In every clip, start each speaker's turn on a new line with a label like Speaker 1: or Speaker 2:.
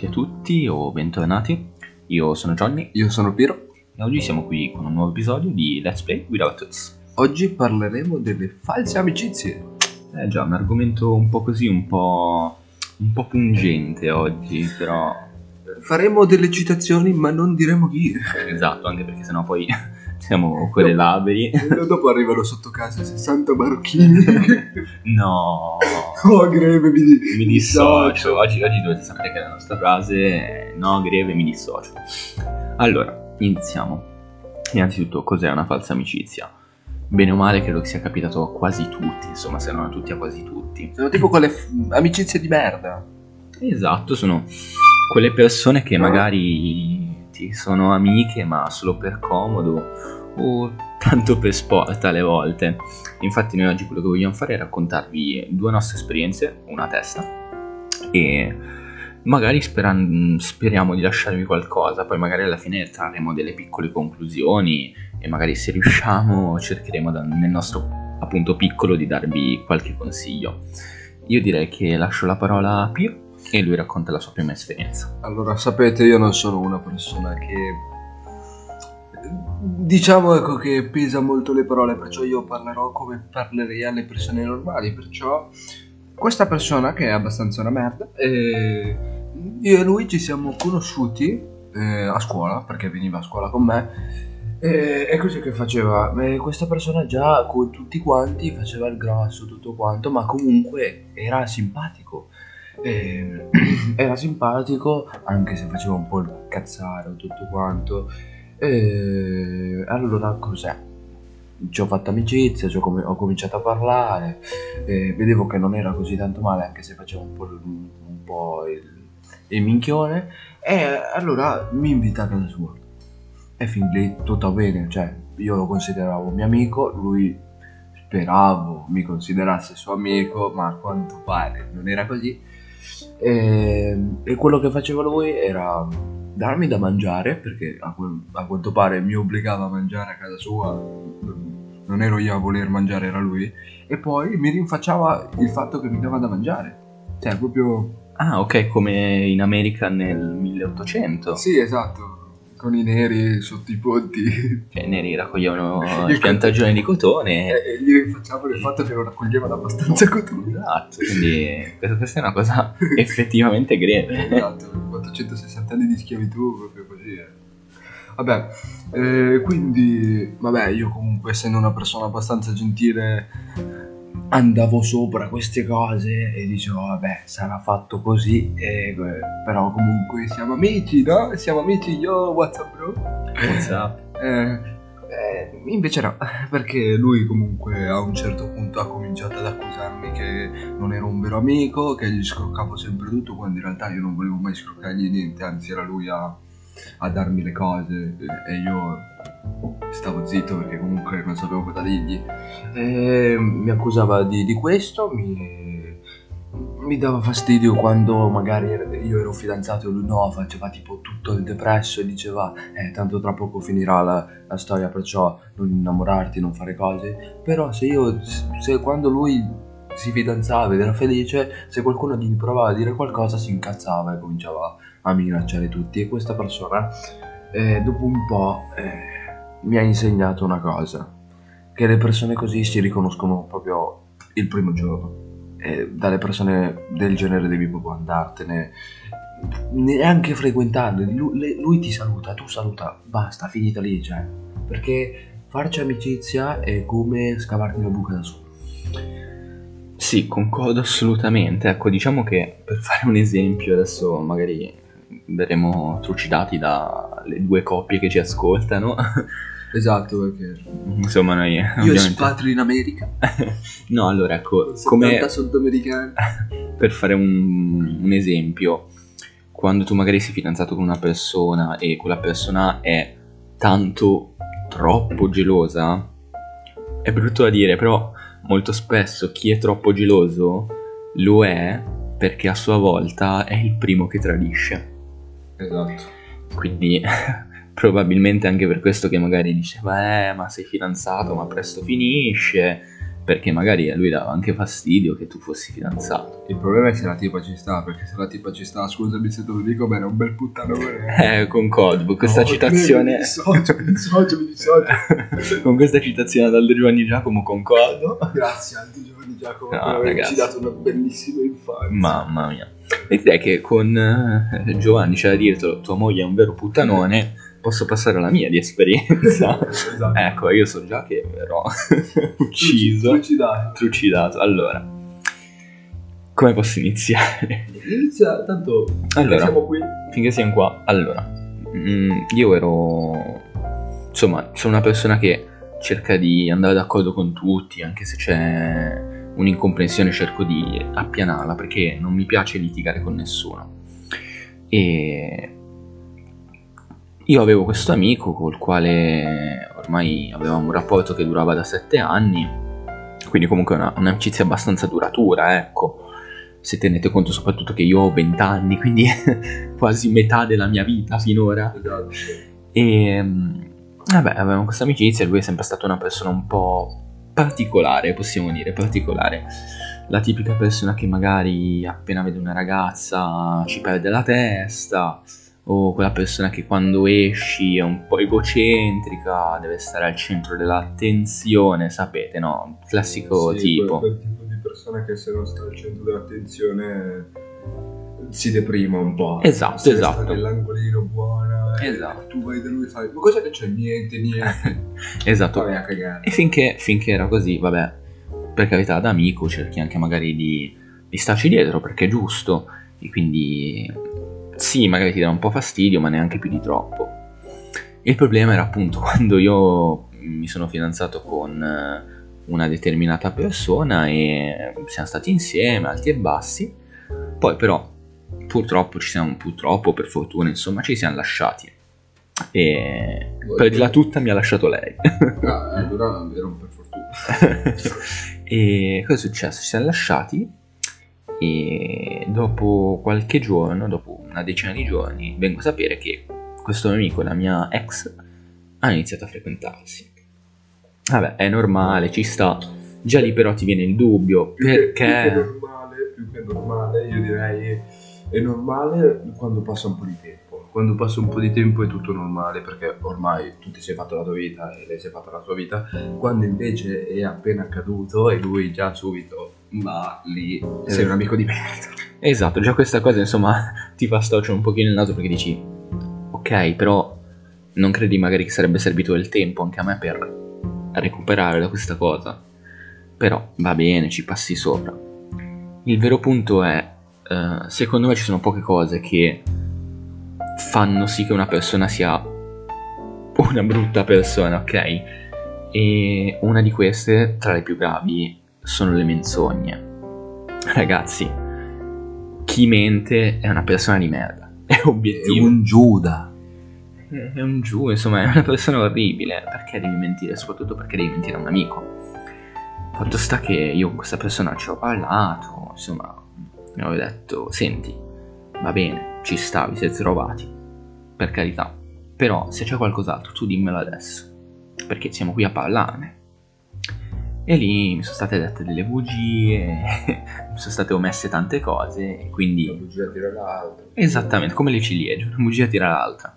Speaker 1: e a tutti o bentornati. Io sono Johnny
Speaker 2: Io sono Piero.
Speaker 1: e oggi siamo qui con un nuovo episodio di Let's Play Without Us.
Speaker 2: Oggi parleremo delle false amicizie.
Speaker 1: È già un argomento un po' così, un po', un po' pungente oggi, però
Speaker 2: Faremo delle citazioni, ma non diremo chi.
Speaker 1: esatto, anche perché sennò poi siamo querelabili.
Speaker 2: E dopo arrivano sotto casa 60 marocchini.
Speaker 1: No,
Speaker 2: oh, greve, mi,
Speaker 1: mi dissocio. Oggi, oggi dovete sapere che la nostra frase è no, greve, mi dissocio. Allora, iniziamo. Innanzitutto, cos'è una falsa amicizia? Bene o male credo che sia capitato a quasi tutti, insomma, se non a tutti, a quasi tutti.
Speaker 2: Sono tipo quelle f- amicizie di merda.
Speaker 1: Esatto, sono quelle persone che magari ti sono amiche ma solo per comodo o tanto per sport alle volte. Infatti noi oggi quello che vogliamo fare è raccontarvi due nostre esperienze, una testa, e magari speran- speriamo di lasciarvi qualcosa, poi magari alla fine trarremo delle piccole conclusioni e magari se riusciamo cercheremo da- nel nostro appunto piccolo di darvi qualche consiglio. Io direi che lascio la parola a Pio e lui racconta la sua prima esperienza.
Speaker 2: Allora, sapete, io non sono una persona che. Diciamo ecco che pesa molto le parole, perciò io parlerò come parlerei alle persone normali. Perciò, questa persona che è abbastanza una merda, eh, io e lui ci siamo conosciuti eh, a scuola, perché veniva a scuola con me. E e così che faceva? Eh, questa persona già con tutti quanti faceva il grosso, tutto quanto, ma comunque era simpatico. Eh, era simpatico anche se faceva un po' il cazzaro tutto quanto e allora cos'è? Ci ho fatto amicizia ci ho, com- ho cominciato a parlare vedevo che non era così tanto male anche se faceva un po', un po' il, il minchione e allora mi invita a casa sua e fin lì tutto bene cioè io lo consideravo mio amico lui speravo mi considerasse suo amico ma a quanto pare non era così. E, e quello che faceva lui era darmi da mangiare perché a, quel- a quanto pare mi obbligava a mangiare a casa sua non ero io a voler mangiare era lui e poi mi rinfacciava il fatto che mi dava da mangiare cioè proprio
Speaker 1: Ah, ok, come in America nel 1800.
Speaker 2: sì esatto con i neri sotto i ponti
Speaker 1: Cioè, i neri raccoglievano
Speaker 2: Io-
Speaker 1: piantagioni di cotone.
Speaker 2: e gli rinfacciavano il fatto che non raccoglievano abbastanza cotone
Speaker 1: Esatto, quindi questa- questa è una cosa effettivamente greve.
Speaker 2: Esatto, 460 anni di schiavitù, proprio così. eh. Vabbè, eh, quindi, vabbè, io comunque essendo una persona abbastanza gentile andavo sopra queste cose e dicevo, vabbè, sarà fatto così, e, però comunque siamo amici, no? Siamo amici, yo, what's up bro?
Speaker 1: WhatsApp.
Speaker 2: Eh, eh, invece no, perché lui comunque a un certo punto ha cominciato ad accusarmi che non ero un vero amico, che gli scroccavo sempre tutto, quando in realtà io non volevo mai scroccargli niente, anzi era lui a, a darmi le cose e, e io stavo zitto perché comunque non sapevo cosa dirgli. E mi accusava di, di questo, mi, mi dava fastidio quando magari io ero fidanzato e lui no, faceva tipo tutto il depresso e diceva eh, tanto tra poco finirà la, la storia, perciò non innamorarti, non fare cose. Però se io, se quando lui si fidanzava ed era felice, se qualcuno gli provava a dire qualcosa si incazzava e cominciava a minacciare tutti. E questa persona, eh, dopo un po', eh, mi ha insegnato una cosa, che le persone così si riconoscono proprio il primo giorno. E dalle persone del genere devi proprio andartene neanche frequentarle lui, lui ti saluta tu saluta basta finita lì cioè perché farci amicizia è come scavarti una buca da solo
Speaker 1: Sì, concordo assolutamente. Ecco, diciamo che per fare un esempio, adesso magari verremo trucidati dalle due coppie che ci ascoltano.
Speaker 2: esatto perché
Speaker 1: Insomma, noi
Speaker 2: io
Speaker 1: ovviamente...
Speaker 2: espatrio in America
Speaker 1: No, allora, ecco,
Speaker 2: 70
Speaker 1: come
Speaker 2: suddamericani
Speaker 1: per fare un, un esempio, quando tu magari sei fidanzato con una persona e quella persona è tanto troppo gelosa, è brutto da dire, però molto spesso chi è troppo geloso lo è perché a sua volta è il primo che tradisce.
Speaker 2: esatto
Speaker 1: Quindi probabilmente anche per questo che magari diceva, eh, ma sei fidanzato, ma presto finisce. perché magari a lui dava anche fastidio che tu fossi fidanzato.
Speaker 2: Il problema è se la tipa ci sta, perché se la tipa ci sta, scusami se te lo dico, ma era un bel puttanone.
Speaker 1: Eh, concordo, con questa
Speaker 2: No,
Speaker 1: citazione...
Speaker 2: Mi dissocio, mi dissocio, mi dissocio.
Speaker 1: con questa citazione ad Aldo Giovanni Giacomo concordo.
Speaker 2: Grazie Aldo Giovanni Giacomo
Speaker 1: No,
Speaker 2: per averci dato una bellissima infanzia.
Speaker 1: Mamma mia. E direi che con eh, Giovanni c'è da dirtelo, tua moglie è un vero puttanone, posso passare alla mia di esperienza.
Speaker 2: esatto.
Speaker 1: ecco, io so già che verrò ucciso,
Speaker 2: Trucidato.
Speaker 1: trucidato. Allora, come posso iniziare?
Speaker 2: Inizia, tanto
Speaker 1: Allora.
Speaker 2: siamo qui.
Speaker 1: Finché siamo qua. Allora, mm, io ero... Insomma, sono una persona che cerca di andare d'accordo con tutti, anche se c'è un'incomprensione cerco di appianarla, perché non mi piace litigare con nessuno. E io avevo questo amico col quale ormai avevamo un rapporto che durava da sette anni, quindi comunque una, un'amicizia abbastanza duratura, ecco. Se tenete conto soprattutto che io ho 20 anni, quindi quasi metà della mia vita finora.
Speaker 2: Esatto.
Speaker 1: E mm, vabbè, avevamo questa amicizia lui è sempre stato una persona un po' particolare, possiamo dire, particolare. La tipica persona che magari appena vede una ragazza ci perde la testa, o quella persona che quando esci è un po' egocentrica, deve stare al centro dell'attenzione, sapete, no? Classico
Speaker 2: Sì,
Speaker 1: tipo.
Speaker 2: Quel, quel tipo di persona che se non sta al centro dell'attenzione si deprima un po'.
Speaker 1: Esatto,
Speaker 2: Se
Speaker 1: esatto.
Speaker 2: sta nell'angolino buona. E
Speaker 1: Esatto.
Speaker 2: Tu vai da lui e fai, ma cosa che c'è? Niente, niente.
Speaker 1: Esatto.
Speaker 2: Vai a cagare.
Speaker 1: E finché, finché era così, vabbè, per carità da amico cerchi anche magari di, di starci dietro perché è giusto e quindi sì, magari ti dà un po' fastidio, ma neanche più di troppo. Il problema era appunto quando io mi sono fidanzato con eh, una determinata persona e siamo stati insieme, alti e bassi, poi però purtroppo ci siamo, purtroppo per fortuna insomma ci siamo lasciati. E per dirla tutta mi ha lasciato lei.
Speaker 2: Ah, allora era un per fortuna.
Speaker 1: e cosa è successo? Ci siamo lasciati e dopo qualche giorno, dopo una decina di giorni, vengo a sapere che questo mio amico la mia ex hanno iniziato a frequentarsi. Vabbè, è normale, ci sta. Già lì però ti viene il dubbio,
Speaker 2: Più che- Più che
Speaker 1: perché...
Speaker 2: normale, più che normale, io direi è normale quando passa un po' di tempo. Quando passa un po' di tempo è tutto normale perché ormai tu ti sei fatto la tua vita e lei si è fatta la sua vita. Quando invece è appena accaduto e lui già subito va lì, sei un amico di merda.
Speaker 1: Esatto, già questa cosa insomma ti fa storcere un pochino il naso perché dici, ok, però non credi magari che sarebbe servito del tempo anche a me per recuperare da questa cosa. Però va bene, ci passi sopra. Il vero punto è, eh, secondo me ci sono poche cose che fanno sì che una persona sia una brutta persona, ok? E una di queste, tra le più gravi, sono le menzogne. Ragazzi, chi mente è una persona di merda. È obiettivo.
Speaker 2: Giuda.
Speaker 1: È un giù, insomma, è una persona orribile. Perché devi mentire? Soprattutto perché devi mentire a un amico. Fatto sta che io con questa persona ci ho parlato, insomma, mi ho detto, senti, va bene, ci sta, vi siete trovati, per carità. Però se c'è qualcos'altro, tu dimmelo adesso, perché siamo qui a parlarne. E lì mi sono state dette delle bugie, mi sono state omesse tante cose, e quindi...
Speaker 2: Una bugia tira l'altra.
Speaker 1: Esattamente, come le ciliegie, una bugia tira l'altra.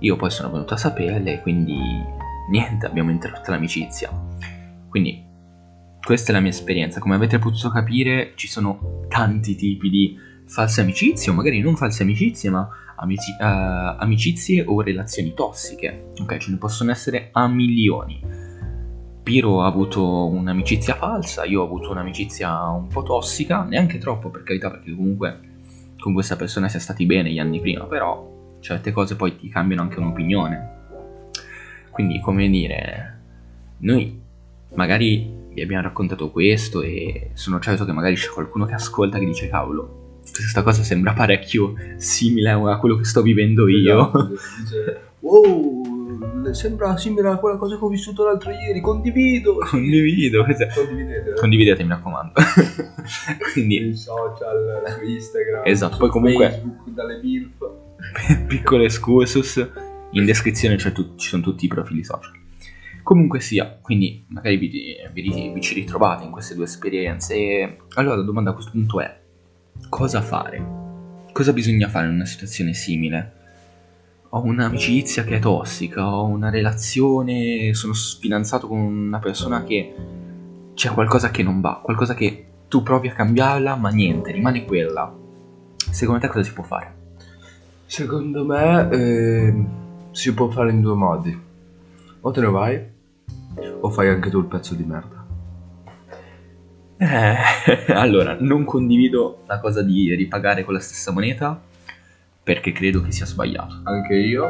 Speaker 1: Io poi sono venuto a saperle quindi niente, abbiamo interrotto l'amicizia. Quindi questa è la mia esperienza. Come avete potuto capire, ci sono tanti tipi di false amicizie, o magari non false amicizie, ma amici- eh, amicizie o relazioni tossiche. Ok, ce ne possono essere a milioni. Piro ha avuto un'amicizia falsa, io ho avuto un'amicizia un po' tossica, neanche troppo per carità, perché comunque con questa persona sia stati bene gli anni prima, però certe cose poi ti cambiano anche un'opinione. Quindi, come dire, noi magari abbiamo raccontato questo e sono certo che magari c'è qualcuno che ascolta che dice cavolo, questa cosa sembra parecchio simile a quello che sto vivendo io.
Speaker 2: Esatto, dice, wow, sembra simile a quella cosa che ho vissuto l'altro ieri, condivido.
Speaker 1: Condivido,
Speaker 2: Condividete.
Speaker 1: condividete mi raccomando. Quindi,
Speaker 2: Sui social, su Instagram,
Speaker 1: Esatto,
Speaker 2: su
Speaker 1: poi comunque-
Speaker 2: Facebook, dalle MILF.
Speaker 1: piccolo excursus, in descrizione tut- ci sono tutti i profili social. Comunque sia, quindi magari vi, vi, vi ci ritrovate in queste due esperienze. E allora la domanda a questo punto è: cosa fare? Cosa bisogna fare in una situazione simile? Ho un'amicizia che è tossica, ho una relazione, sono fidanzato con una persona che c'è qualcosa che non va, qualcosa che tu provi a cambiarla, ma niente, rimane quella. Secondo te cosa si può fare?
Speaker 2: Secondo me eh, si può fare in due modi. O te ne vai, o fai anche tu il pezzo di merda.
Speaker 1: Eh, allora, non condivido la cosa di ripagare con la stessa moneta perché credo che sia sbagliato.
Speaker 2: Anche io.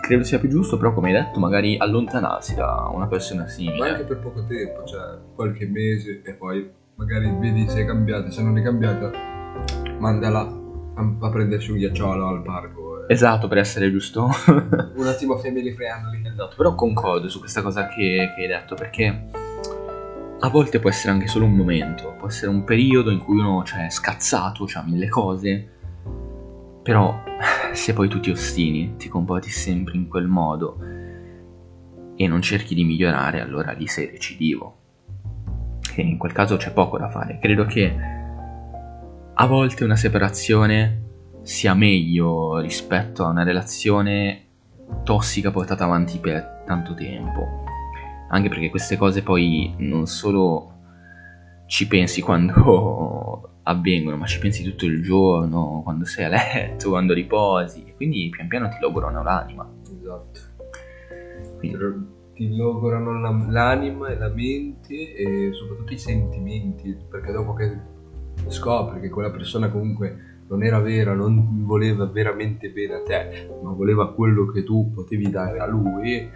Speaker 1: Credo sia più giusto, però come hai detto, magari allontanarsi da una persona simile.
Speaker 2: Ma anche per poco tempo, cioè qualche mese e poi magari vedi se è cambiata, se non è cambiata, mandala a, a prendersi un ghiacciolo al parco.
Speaker 1: Esatto, per essere giusto.
Speaker 2: Un attimo family friendly.
Speaker 1: Esatto, però concordo su questa cosa che, che hai detto perché a volte può essere anche solo un momento, può essere un periodo in cui uno cioè, è scazzato, ha mille cose, però se poi tu ti ostini, ti comporti sempre in quel modo e non cerchi di migliorare, allora lì sei recidivo. E in quel caso c'è poco da fare. Credo che a volte una separazione sia meglio rispetto a una relazione tossica portata avanti per tanto tempo. Anche perché queste cose poi non solo ci pensi quando avvengono, ma ci pensi tutto il giorno, quando sei a letto, quando riposi, e quindi pian piano ti logorano l'anima.
Speaker 2: Esatto.
Speaker 1: Quindi,
Speaker 2: Ti logorano la- l'anima e la mente e soprattutto i sentimenti, perché dopo che scopri che quella persona comunque non era vera, non voleva veramente bene a te, ma voleva quello che tu potevi dare a lui,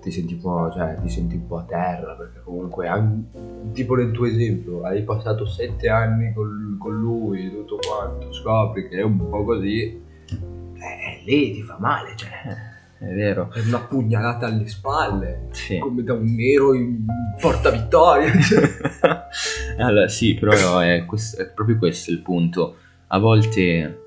Speaker 2: ti senti un po', cioè, ti senti un po' a terra, perché comunque, an- tipo nel tuo esempio, hai passato sette anni col- con lui, tutto quanto, scopri che è un po' così, eh, lì ti fa male, cioè,
Speaker 1: è vero.
Speaker 2: è una pugnalata alle spalle,
Speaker 1: Sì.
Speaker 2: come da un nero in porta vittoria.
Speaker 1: allora, sì, però è, quest- è proprio questo il punto. A volte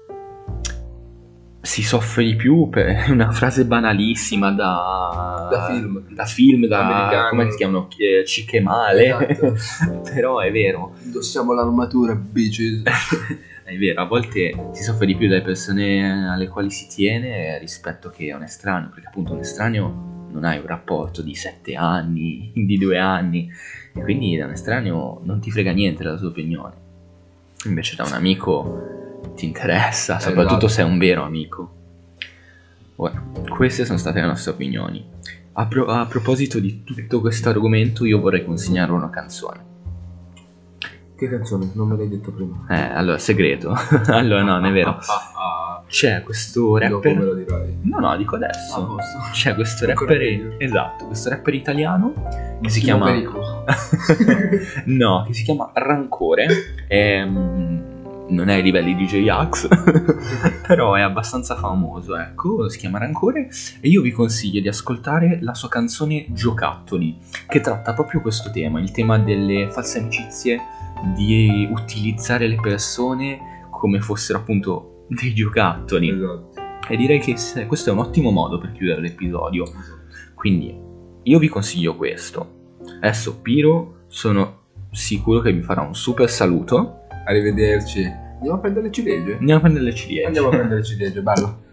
Speaker 1: si soffre di più per una frase banalissima da...
Speaker 2: Da film.
Speaker 1: Da film, da... Come si chiamano? Cicche male.
Speaker 2: Esatto.
Speaker 1: però è vero.
Speaker 2: Indossiamo l'armatura, bitches.
Speaker 1: È vero, a volte si soffre di più dalle persone alle quali si tiene rispetto che a un estraneo, perché appunto un estraneo non hai un rapporto di sette anni, di due anni, e quindi da un estraneo non ti frega niente della sua opinione. Invece da un amico ti interessa, soprattutto
Speaker 2: Esatto.
Speaker 1: se è un vero amico. Ora, queste sono state le nostre opinioni. A, pro- a proposito di tutto questo argomento, io vorrei consegnare una canzone.
Speaker 2: Che canzone? Non me l'hai detto prima.
Speaker 1: Eh, allora, segreto. allora, no, non è vero. C'è questo.
Speaker 2: Dopo me
Speaker 1: rapper.
Speaker 2: lo dirai.
Speaker 1: No, no, dico adesso. C'è questo rapper. Esatto, questo rapper italiano che si chiama. No, che si chiama Rancore. È, mm, non è ai livelli di J-Ax, però è abbastanza famoso. Ecco, si chiama Rancore. E io vi consiglio di ascoltare la sua canzone Giocattoli, che tratta proprio questo tema, il tema delle false amicizie, di utilizzare le persone come fossero appunto dei giocattoli.
Speaker 2: Esatto.
Speaker 1: E direi che questo è un ottimo modo per chiudere l'episodio. Quindi io vi consiglio questo. Adesso Piro sono sicuro che vi farà un super saluto.
Speaker 2: Arrivederci. Andiamo a prendere le ciliegie.
Speaker 1: Andiamo a prendere le ciliegie.
Speaker 2: Andiamo a prendere le ciliegie, bello.